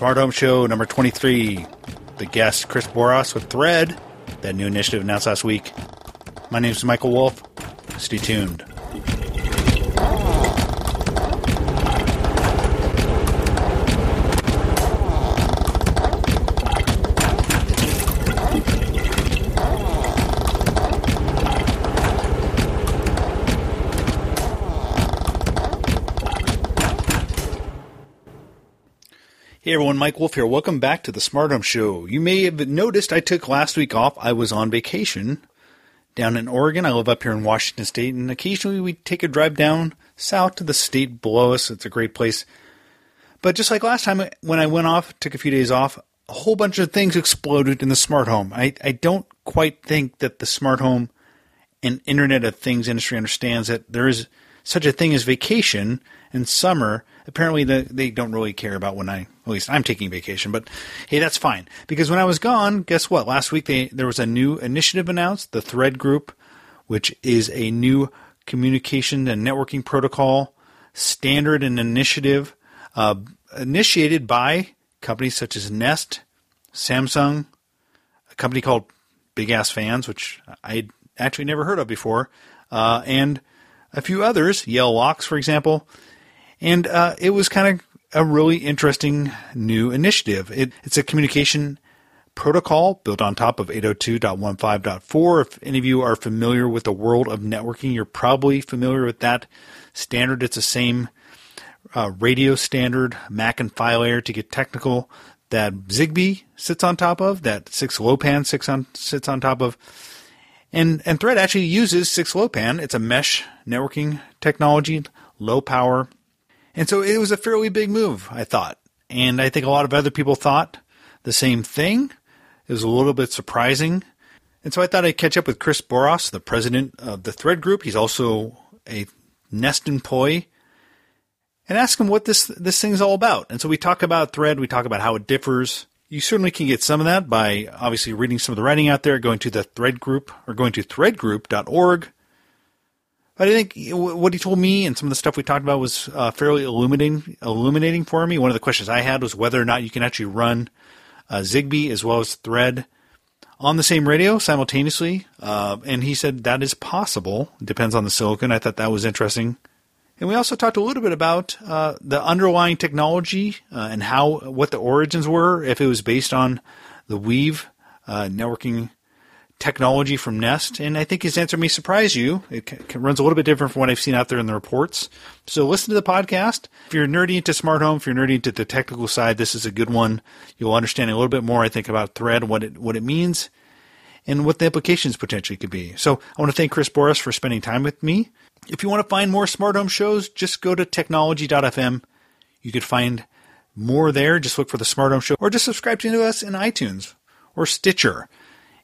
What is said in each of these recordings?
Smart Home Show number 23. The guest, Chris Boross with Thread, that new initiative announced last week. My name is Michael Wolf. Stay tuned. Hey everyone, Mike Wolf here. Welcome back to the Smart Home Show. You may have noticed I took last week off. I was on vacation down in Oregon. I live up here in Washington State, and occasionally we take a drive down south to the state below us. It's a great place. But just like last time when I went off, took a few days off, a whole bunch of things exploded in the smart home. I, I don't quite think that the smart home and Internet of Things industry understands that there is such a thing as vacation and summer. Apparently, the, they don't really care about when I, at least I'm taking vacation, but hey, that's fine. Because when I was gone, guess what? Last week they, there was a new initiative announced, the Thread Group, which is a new communication and networking protocol standard and initiative uh, initiated by companies such as Nest, Samsung, a company called Big Ass Fans, which I actually never heard of before, uh, and a few others, Yale Locks, for example. And uh, it was kind of a really interesting new initiative. It, it's a communication protocol built on top of 802.15.4. If any of you are familiar with the world of networking, you're probably familiar with that standard. It's the same uh, radio standard, MAC and PHY layer to get technical, that Zigbee sits on top of, that 6LoWPAN sits on, sits on top of. And, and Thread actually uses 6LoWPAN. It's a mesh networking technology, low power. And so it was a fairly big move, I thought. And I think a lot of other people thought the same thing. It was a little bit surprising. And so I thought I'd catch up with Chris Boross, the president of the Thread Group. He's also a Nest employee. And ask him what this this thing's all about. And so we talk about Thread, we talk about how it differs, you certainly can get some of that by obviously reading some of the writing out there, going to the thread group or going to threadgroup.org. But I think what he told me and some of the stuff we talked about was uh, fairly illuminating, illuminating for me. One of the questions I had was whether or not you can actually run uh, Zigbee as well as Thread on the same radio simultaneously. Uh, and he said that is possible. Depends on the silicon. I thought that was interesting. And we also talked a little bit about uh, the underlying technology uh, and how what the origins were, if it was based on the Weave uh, networking technology from Nest. And I think his answer may surprise you. It c- runs a little bit different from what I've seen out there in the reports. So listen to the podcast. If you're nerdy into smart home, if you're nerdy into the technical side, this is a good one. You'll understand a little bit more, I think, about Thread, what it what it means, and what the implications potentially could be. So I want to thank Chris Boross for spending time with me. If you want to find more smart home shows, just go to technology.fm. You could find more there. Just look for the smart home show or just subscribe to us in iTunes or Stitcher.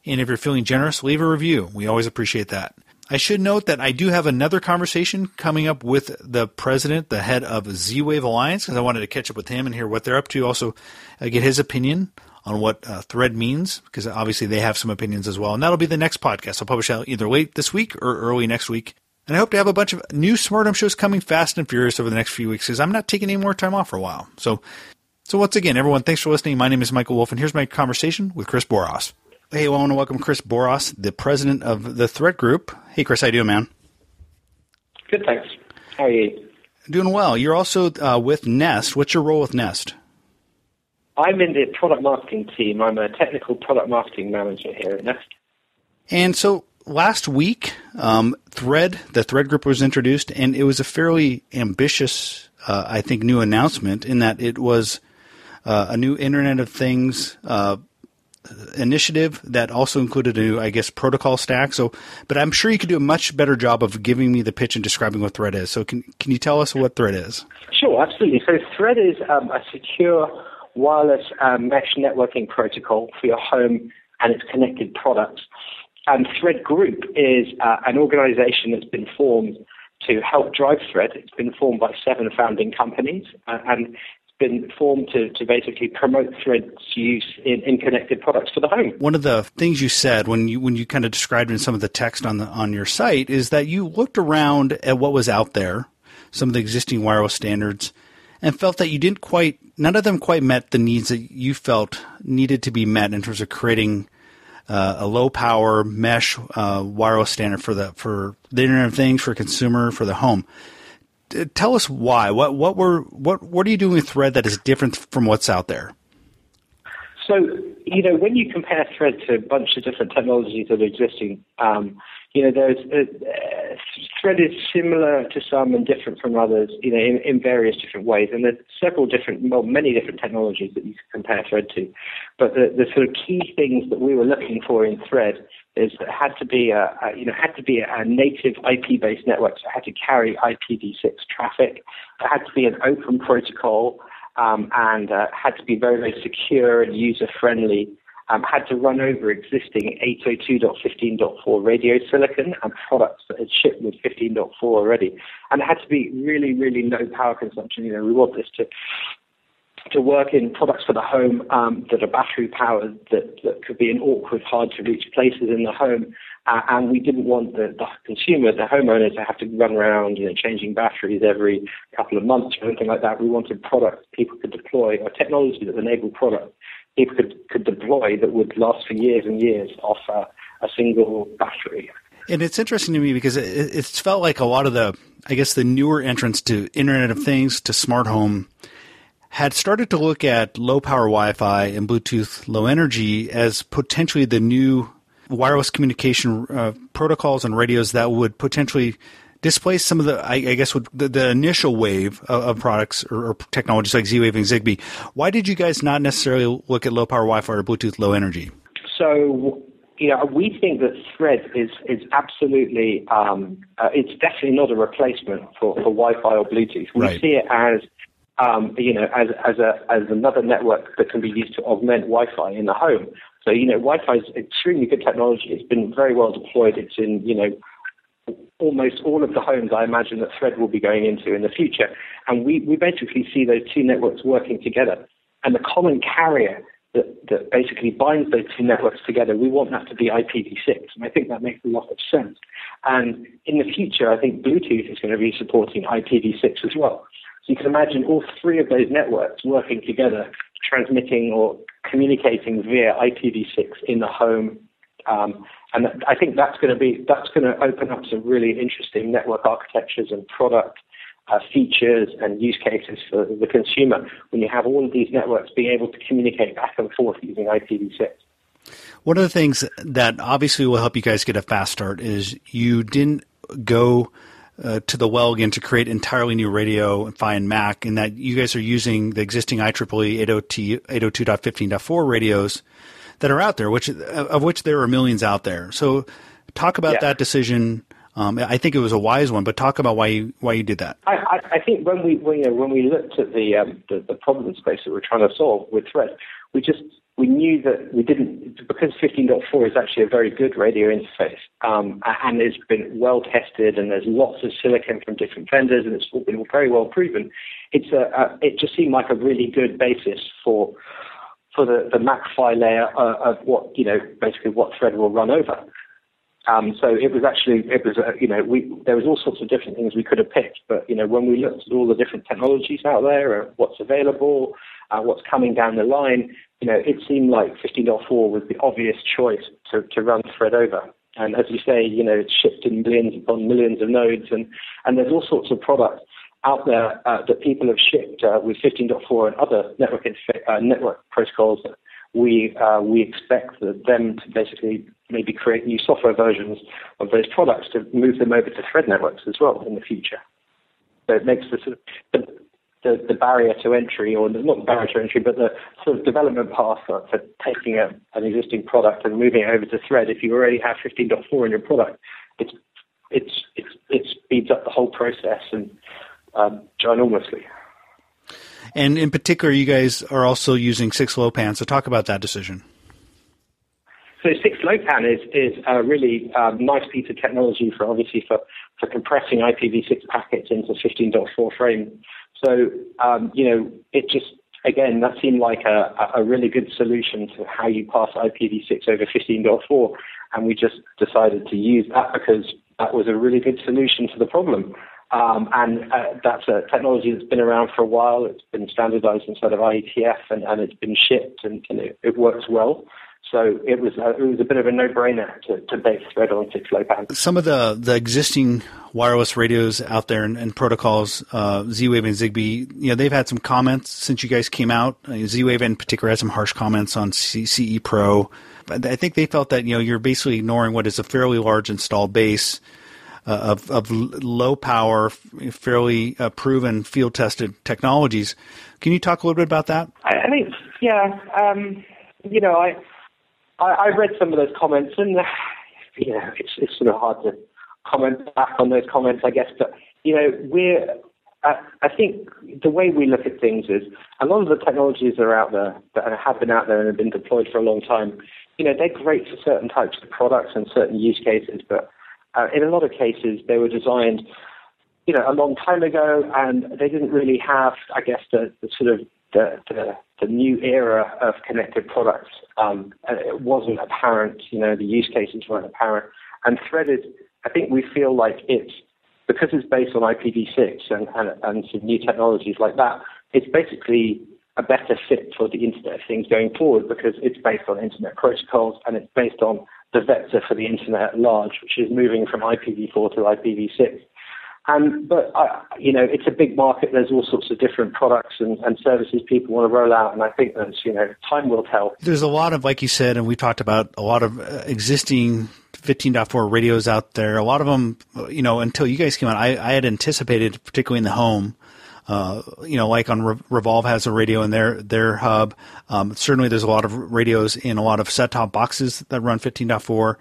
And if you're feeling generous, leave a review. We always appreciate that. I should note that I do have another conversation coming up with the president, the head of Z Wave Alliance, because I wanted to catch up with him and hear what they're up to. Also, uh, get his opinion on what uh, Thread means, because obviously they have some opinions as well. And that'll be the next podcast. I'll publish out either late this week or early next week. And I hope to have a bunch of new Smart Home shows coming fast and furious over the next few weeks because I'm not taking any more time off for a while. So, so once again, everyone, thanks for listening. My name is Michael Wolf, and here's my conversation with Chris Boross. Hey, well, I want to welcome Chris Boross, the president of the Thread Group. Hey, Chris, how you doing, man? Good, thanks. How are you? Doing well. You're also uh, with Nest. What's your role with Nest? I'm in the product marketing team. I'm a technical product marketing manager here at Nest. And so last week, um, Thread, the Thread group was introduced, and it was a fairly ambitious, uh, I think, new announcement in that it was uh, a new Internet of Things uh, initiative that also included a new, I guess, protocol stack. So, but I'm sure you could do a much better job of giving me the pitch and describing what Thread is. So, can can you tell us what Thread is? Sure, absolutely. So, Thread is um, a secure wireless um, mesh networking protocol for your home and its connected products. And Thread Group is uh, an organization that's been formed to help drive Thread. It's been formed by seven founding companies, uh, and it's been formed to, to basically promote Thread's use in, in connected products for the home. One of the things you said when you when you kind of described in some of the text on the on your site is that you looked around at what was out there, some of the existing wireless standards, and felt that you didn't quite none of them quite met the needs that you felt needed to be met in terms of creating uh, a low power mesh uh, wireless standard for the for the Internet of Things for consumer for the home tell us why. What what were what what are you doing with Thread that is different from what's out there? So you know when you compare Thread to a bunch of different technologies that are existing, um, you know there's uh, Thread is similar to some and different from others, you know, in, in various different ways. And there's several different, well, many different technologies that you can compare Thread to. But the, the sort of key things that we were looking for in Thread is that it had to be a, a, you know had to be a native IP-based network, so it had to carry IPv6 traffic. It had to be an open protocol, um, and uh, had to be very very secure and user friendly. Um, had to run over existing 802.15.4 radio silicon and products that had shipped with 15.4 already, and it had to be really really low power consumption. You know, we want this to to work in products for the home um, that are battery powered, that, that could be in awkward, hard to reach places in the home. Uh, and we didn't want the, the consumer, the homeowner, to have to run around, you know, changing batteries every couple of months or anything like that. We wanted products people could deploy, or technology that enabled products people could, could deploy that would last for years and years off a, a single battery. And it's interesting to me because it, it's felt like a lot of the, I guess, the newer entrants to Internet of Things, to smart home, had started to look at low power Wi-Fi and Bluetooth Low Energy as potentially the new wireless communication uh, protocols and radios that would potentially displace some of the, I, I guess, the, the, initial wave of, of products or, or, technologies like Z-Wave and Zigbee. Why did you guys not necessarily look at low power Wi-Fi or Bluetooth Low Energy? So you know, we think that Thread is is absolutely um, uh, it's definitely not a replacement for, for Wi-Fi or Bluetooth. We right. see it as um, you know, as, as, a, as another network that can be used to augment Wi-Fi in the home. So, you know, Wi-Fi is extremely good technology. It's been very well deployed. It's in, you know, almost all of the homes I imagine that Thread will be going into in the future. And we, we basically see those two networks working together. And the common carrier that, that basically binds those two networks together, we want that to be IPv6. And I think that makes a lot of sense. And in the future, I think Bluetooth is going to be supporting IPv6 as well. So you can imagine all three of those networks working together, transmitting or communicating via IPv6 in the home. Um, and I think that's going to be that's going to open up some really interesting network architectures and product uh, features and use cases for the consumer when you have all of these networks being able to communicate back and forth using IPv6. One of the things that obviously will help you guys get a fast start is you didn't go uh, to the well again to create entirely new radio and and Mac, and that you guys are using the existing IEEE 802.15.4 radios that are out there, which of which there are millions out there. So, talk about yeah. that decision. Um, I think it was a wise one, but talk about why you why you did that. I, I, I think when we when, you know, when we looked at the, um, the the problem space that we're trying to solve with Thread, we just we knew that we didn't because 15.4 is actually a very good radio interface um, and it's been well tested and there's lots of silicon from different vendors and it's been very well proven. It's a, a it just seemed like a really good basis for for the the MACPHY layer uh, of what you know basically what thread will run over. Um, so it was actually it was uh, you know we there was all sorts of different things we could have picked, but you know when we looked at all the different technologies out there, uh, what's available, uh, what's coming down the line, you know, it seemed like 15.4 was the obvious choice to, to run Thread over. And as you say, you know, it's shipped in millions upon millions of nodes, and, and there's all sorts of products out there uh, that people have shipped uh, with 15.4 and other network uh, network protocols. We uh, we expect them to basically maybe create new software versions of those products to move them over to Thread networks as well in the future. So it makes the, sort of, the the, the barrier to entry, or not the barrier to entry, but the sort of development path for, for taking a, an existing product and moving it over to Thread. If you already have 15.4 in your product, it's it's, it's it speeds up the whole process and um, ginormously. And in particular, you guys are also using 6LoWPAN. So talk about that decision. So 6LoWPAN is is a really um, nice piece of technology for obviously for, for compressing IPv6 packets into 15.4 frame. So um, you know it just again that seemed like a, a really good solution to how you pass IPv6 over 15.4, and we just decided to use that because that was a really good solution to the problem. Um, and uh, that's a technology that's been around for a while. It's been standardized inside of IETF and, and it's been shipped and, and it, it, works well. So it was a, it was a bit of a no-brainer to, to base Thread on 6LoWPAN. Some of the, the existing wireless radios out there and, and protocols, uh, Z-Wave and Zigbee, you know, they've had some comments since you guys came out. Uh, Z-Wave in particular had some harsh comments on CE Pro. But I think they felt that you know you're basically ignoring what is a fairly large installed base uh, of, of low power, fairly uh, proven field tested technologies. Can you talk a little bit about that? I, think, yeah. Um, you know, I, I, I read some of those comments, and uh, you know, it's it's sort of hard to comment back on those comments, I guess. But you know, we're I, I think the way we look at things is a lot of the technologies that are out there that have been out there and have been deployed for a long time. You know, they're great for certain types of products and certain use cases, but uh, in a lot of cases, they were designed, you know, a long time ago, and they didn't really have, I guess, the, the sort of the, the, the new era of connected products. Um, it wasn't apparent, you know, the use cases weren't apparent. And threaded, I think we feel like it's because it's based on IPv6 and, and, and some new technologies like that. It's basically a better fit for the Internet of Things going forward because it's based on Internet protocols and it's based on the vector for the internet at large, which is moving from IPv4 to IPv6. And but uh, you know, it's a big market. There's all sorts of different products and, and services people want to roll out, and I think that you know, time will tell. There's a lot of, like you said, and we talked about a lot of uh, existing 15.4 radios out there. A lot of them, you know, until you guys came out, I, I had anticipated, particularly in the home, uh, you know, like on Re- Revolv has a radio in their their hub. Um, certainly, there's a lot of radios in a lot of set top boxes that run 15.4,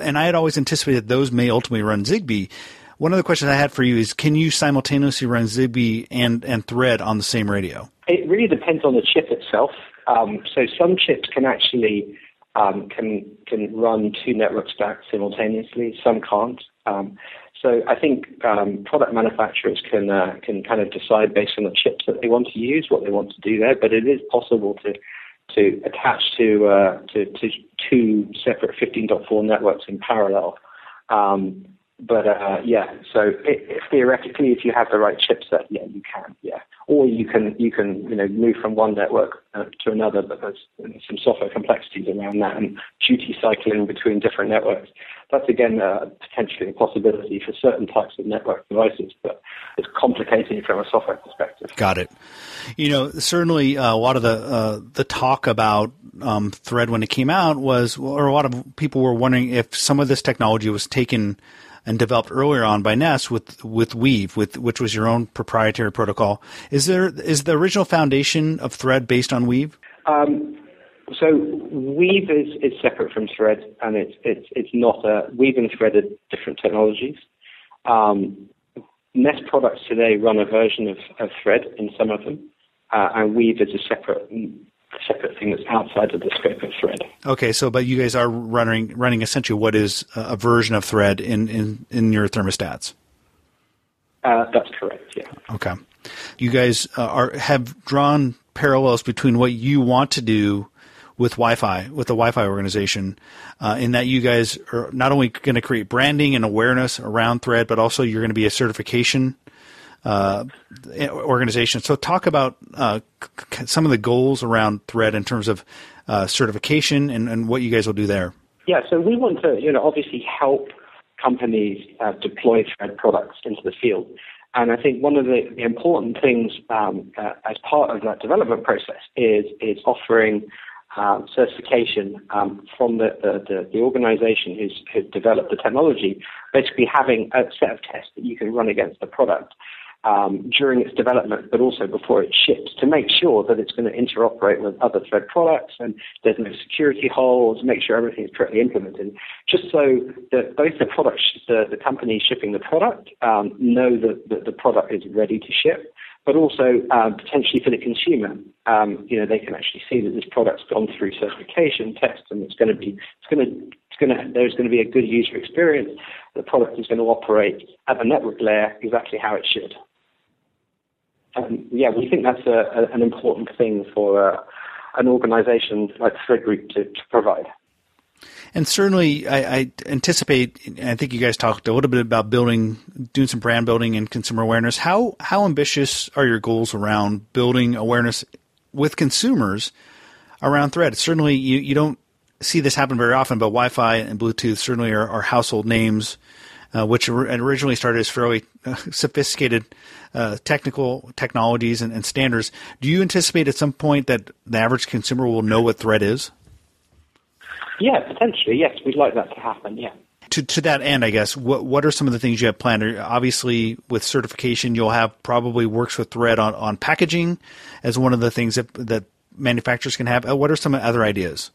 and I had always anticipated those may ultimately run Zigbee. One of the questions I had for you is: Can you simultaneously run Zigbee and and Thread on the same radio? It really depends on the chip itself. Um, so some chips can actually um, can can run two networks back simultaneously. Some can't. Um, so I think um, product manufacturers can uh, can kind of decide based on the chips that they want to use what they want to do there. But it is possible to to attach to uh, to, to two separate 15.4 networks in parallel. Um, but uh, yeah, so it, it, theoretically, if you have the right chipset, yeah, you can, yeah, or you can you can you know move from one network uh, to another, but there's, there's, some software complexities around that and duty cycling between different networks. That's again uh, potentially a possibility for certain types of network devices, but it's complicated from a software perspective. Got it. You know, certainly uh, a lot of the uh, the talk about um, Thread when it came out was, or a lot of people were wondering if some of this technology was taken and developed earlier on by Nest with with Weave, with which was your own proprietary protocol. Is there is the original foundation of Thread based on Weave? Um, so Weave is, is separate from Thread, and it's it's it's not a Weave and Thread are different technologies. Um, Nest products today run a version of, of Thread in some of them, uh, and Weave is a separate separate thing that's outside of the scope of Thread. Okay, so but you guys are running running essentially what is a version of Thread in in, in your thermostats. Uh, that's correct. Yeah. Okay. You guys uh, are have drawn parallels between what you want to do with Wi-Fi, with the Wi-Fi organization, uh, in that you guys are not only going to create branding and awareness around Thread, but also you're going to be a certification uh, organization. So talk about uh, some of the goals around Thread in terms of uh, certification and, and, what you guys will do there. Yeah, so we want to, you know, obviously help companies uh, deploy Thread products into the field. And I think one of the, the important things um, uh, as part of that development process is is offering uh, certification um, from the, the, the, organization who's, who's developed the technology, basically having a set of tests that you can run against the product. um, during its development, but also before it ships, to make sure that it's going to interoperate with other thread products and there's no security holes, make sure everything is correctly implemented, just so that both the product, the, the company shipping the product um, know that, that the product is ready to ship, but also um, potentially for the consumer, um, you know, they can actually see that this product's gone through certification tests and it's going to be, it's going to, it's going to, there's going to be a good user experience. The product is going to operate at the network layer exactly how it should. Um, yeah, we think that's a, a, an important thing for uh, an organization like Thread Group to, to provide. And certainly, I, I, anticipate. I think you guys talked a little bit about building, doing some brand building and consumer awareness. How how ambitious are your goals around building awareness with consumers around Thread? Certainly, you, you don't see this happen very often, but Wi-Fi and Bluetooth certainly are, are household names, uh, which originally started as fairly uh, sophisticated uh, technical technologies and, and standards. Do you anticipate at some point that the average consumer will know what Thread is? Yeah, potentially. Yes, we'd like that to happen. Yeah. To, to that end, I guess, what what are some of the things you have planned? Obviously, with certification, you'll have probably works with Thread on, on packaging as one of the things that that manufacturers can have. Uh, what are some other ideas?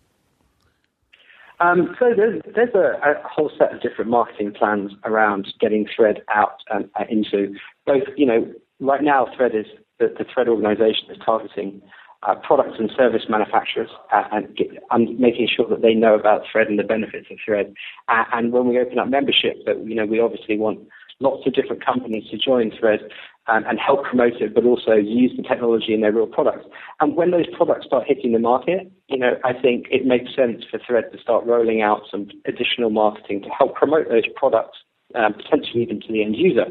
Um, so there's, there's a, a, whole set of different marketing plans around getting Thread out and uh, into both. You know, right now Thread is the, the Thread organization is targeting uh, products and service manufacturers uh, and, get, and, making sure that they know about Thread and the benefits of Thread. Uh, and when we open up membership, that you know we obviously want lots of different companies to join Thread and, and, help promote it, but also use the technology in their real products. And when those products start hitting the market, you know, I think it makes sense for Thread to start rolling out some additional marketing to help promote those products, um, potentially even to the end user.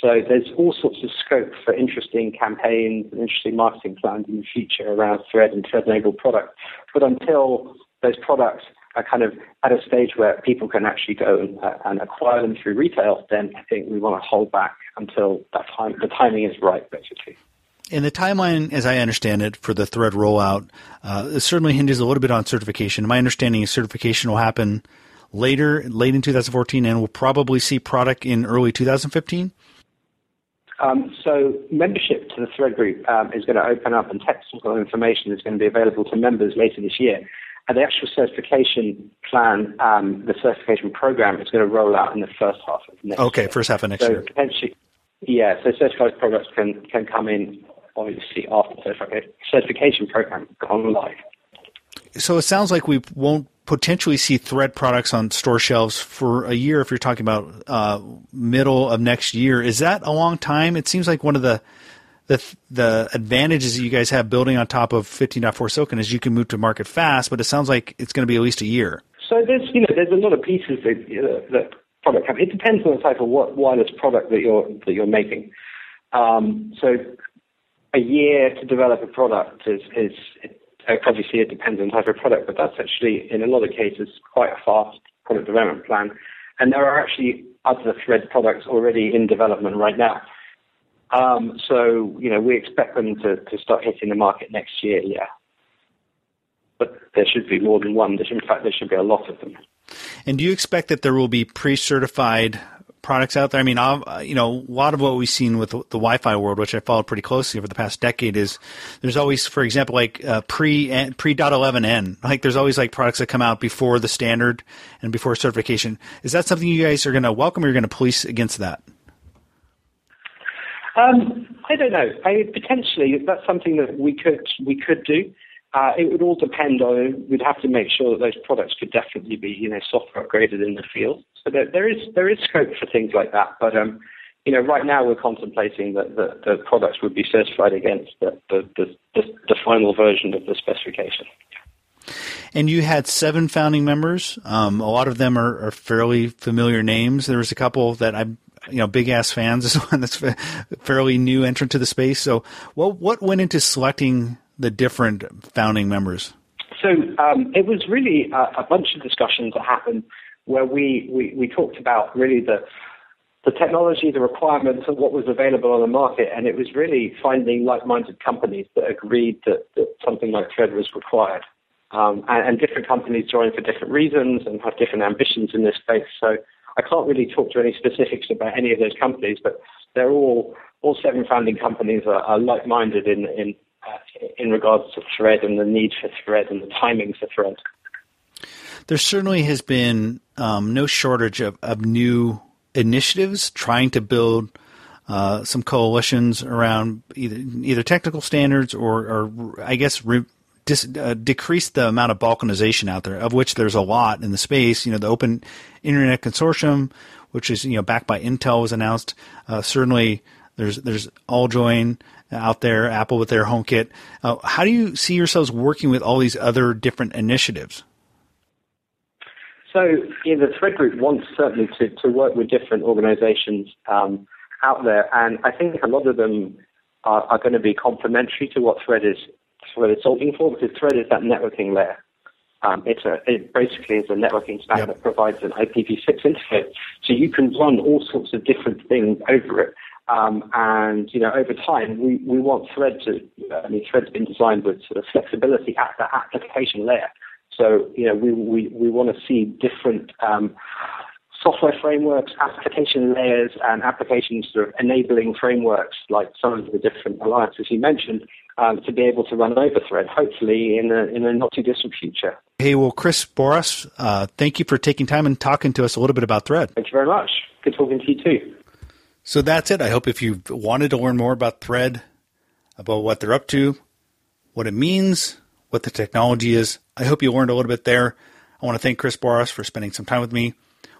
So there's all sorts of scope for interesting campaigns and interesting marketing plans in the future around Thread and Thread-enabled products. But until those products are kind of at a stage where people can actually go and, uh, and acquire them through retail, then I think we want to hold back until that time the timing is right, basically. And the timeline, as I understand it, for the Thread rollout, uh, certainly hinges a little bit on certification. My understanding is certification will happen later, late in 2014, and we'll probably see product in early 2015. Um, so membership to the Thread group um, is going to open up and technical information is going to be available to members later this year. And the actual certification plan, um, the certification program is going to roll out in the first half of next okay, year. Okay, first half of next so year. Potentially, yeah, so certified products can, can come in obviously after the certification program gone live. So it sounds like we won't potentially see thread products on store shelves for a year if you're talking about uh, middle of next year. Is that a long time? It seems like one of the the the advantages that you guys have building on top of 15.4 Silicon is you can move to market fast, but it sounds like it's going to be at least a year. So there's you know there's a lot of pieces that uh, that product have. It depends on the type of wireless product that you're that you're making. Um, so a year to develop a product is is obviously it depends on type of product, but that's actually in a lot of cases quite a fast product development plan. And there are actually other thread products already in development right now. Um, so, you know, we expect them to, to start hitting the market next year, yeah. But there should be more than one. In fact, there should be a lot of them. And do you expect that there will be pre-certified products out there? I mean, uh, you know, a lot of what we've seen with the, the, Wi-Fi world, which I followed pretty closely over the past decade, is there's always, for example, like uh, pre pre dot eleven n. Like there's always like products that come out before the standard and before certification. Is that something you guys are going to welcome, or you're going to police against that? Um, I don't know. I, potentially, that's something that we could we could do. Uh, it would all depend on. We'd have to make sure that those products could definitely be, you know, software upgraded in the field. So there, there is there is scope for things like that. But um, you know, right now we're contemplating that the, the products would be certified against the the, the, the, the final version of the specification. And you had seven founding members. Um, a lot of them are, are, fairly familiar names. There was a couple that I'm, you know, big ass fans is one that's fairly new entrant to the space. So, what what went into selecting the different founding members? So um, it was really a, a, bunch of discussions that happened where we, we, we talked about really the the technology, the requirements, and what was available on the market. And it was really finding like-minded companies that agreed that, that something like Thread was required. Um, and, and, different companies joined for different reasons and have different ambitions in this space. So I can't really talk to any specifics about any of those companies, but they're all all seven founding companies are, are like-minded in in uh, in regards to thread and the need for thread and the timing for thread. There certainly has been um, no shortage of, of new initiatives trying to build uh, some coalitions around either either technical standards or, or I guess re- dis, uh, decrease the amount of balkanization out there, of which there's a lot in the space. You know, the Open Internet Consortium, which is you know backed by Intel, was announced. Uh, certainly, there's there's AllJoyn out there, Apple with their HomeKit. Uh, how do you see yourselves working with all these other different initiatives? So, know, the Thread Group wants certainly to, to work with different organizations um, out there, and I think a lot of them are, are going to be complementary to what Thread is Thread is solving for, because Thread is that networking layer. Um, it's a, it basically is a networking stack yep. that provides an IPv6 interface, so you can run all sorts of different things over it. Um, and you know, over time, we, we want Thread to. I mean, Thread's been designed with sort of flexibility at the application layer. So you know, we we, we want to see different um, software frameworks, application layers, and application sort of enabling frameworks like some of the different alliances you mentioned um, to be able to run over Thread, hopefully in a, in a not too distant future. Hey, well, Chris Boross, uh, thank you for taking time and talking to us a little bit about Thread. Thank you very much. Good talking to you too. So that's it. I hope if you wanted to learn more about Thread, about what they're up to, what it means, what the technology is, I hope you learned a little bit there. I want to thank Chris Boross for spending some time with me.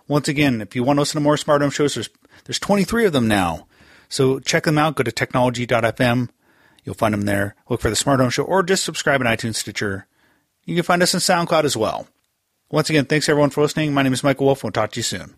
Once again, if you want to listen to more Smart Home shows, there's, there's 23 of them now. So check them out. Go to technology.fm. You'll find them there. Look for the Smart Home Show or just subscribe on iTunes Stitcher. You can find us on SoundCloud as well. Once again, thanks everyone for listening. My name is Michael Wolf. We'll talk to you soon.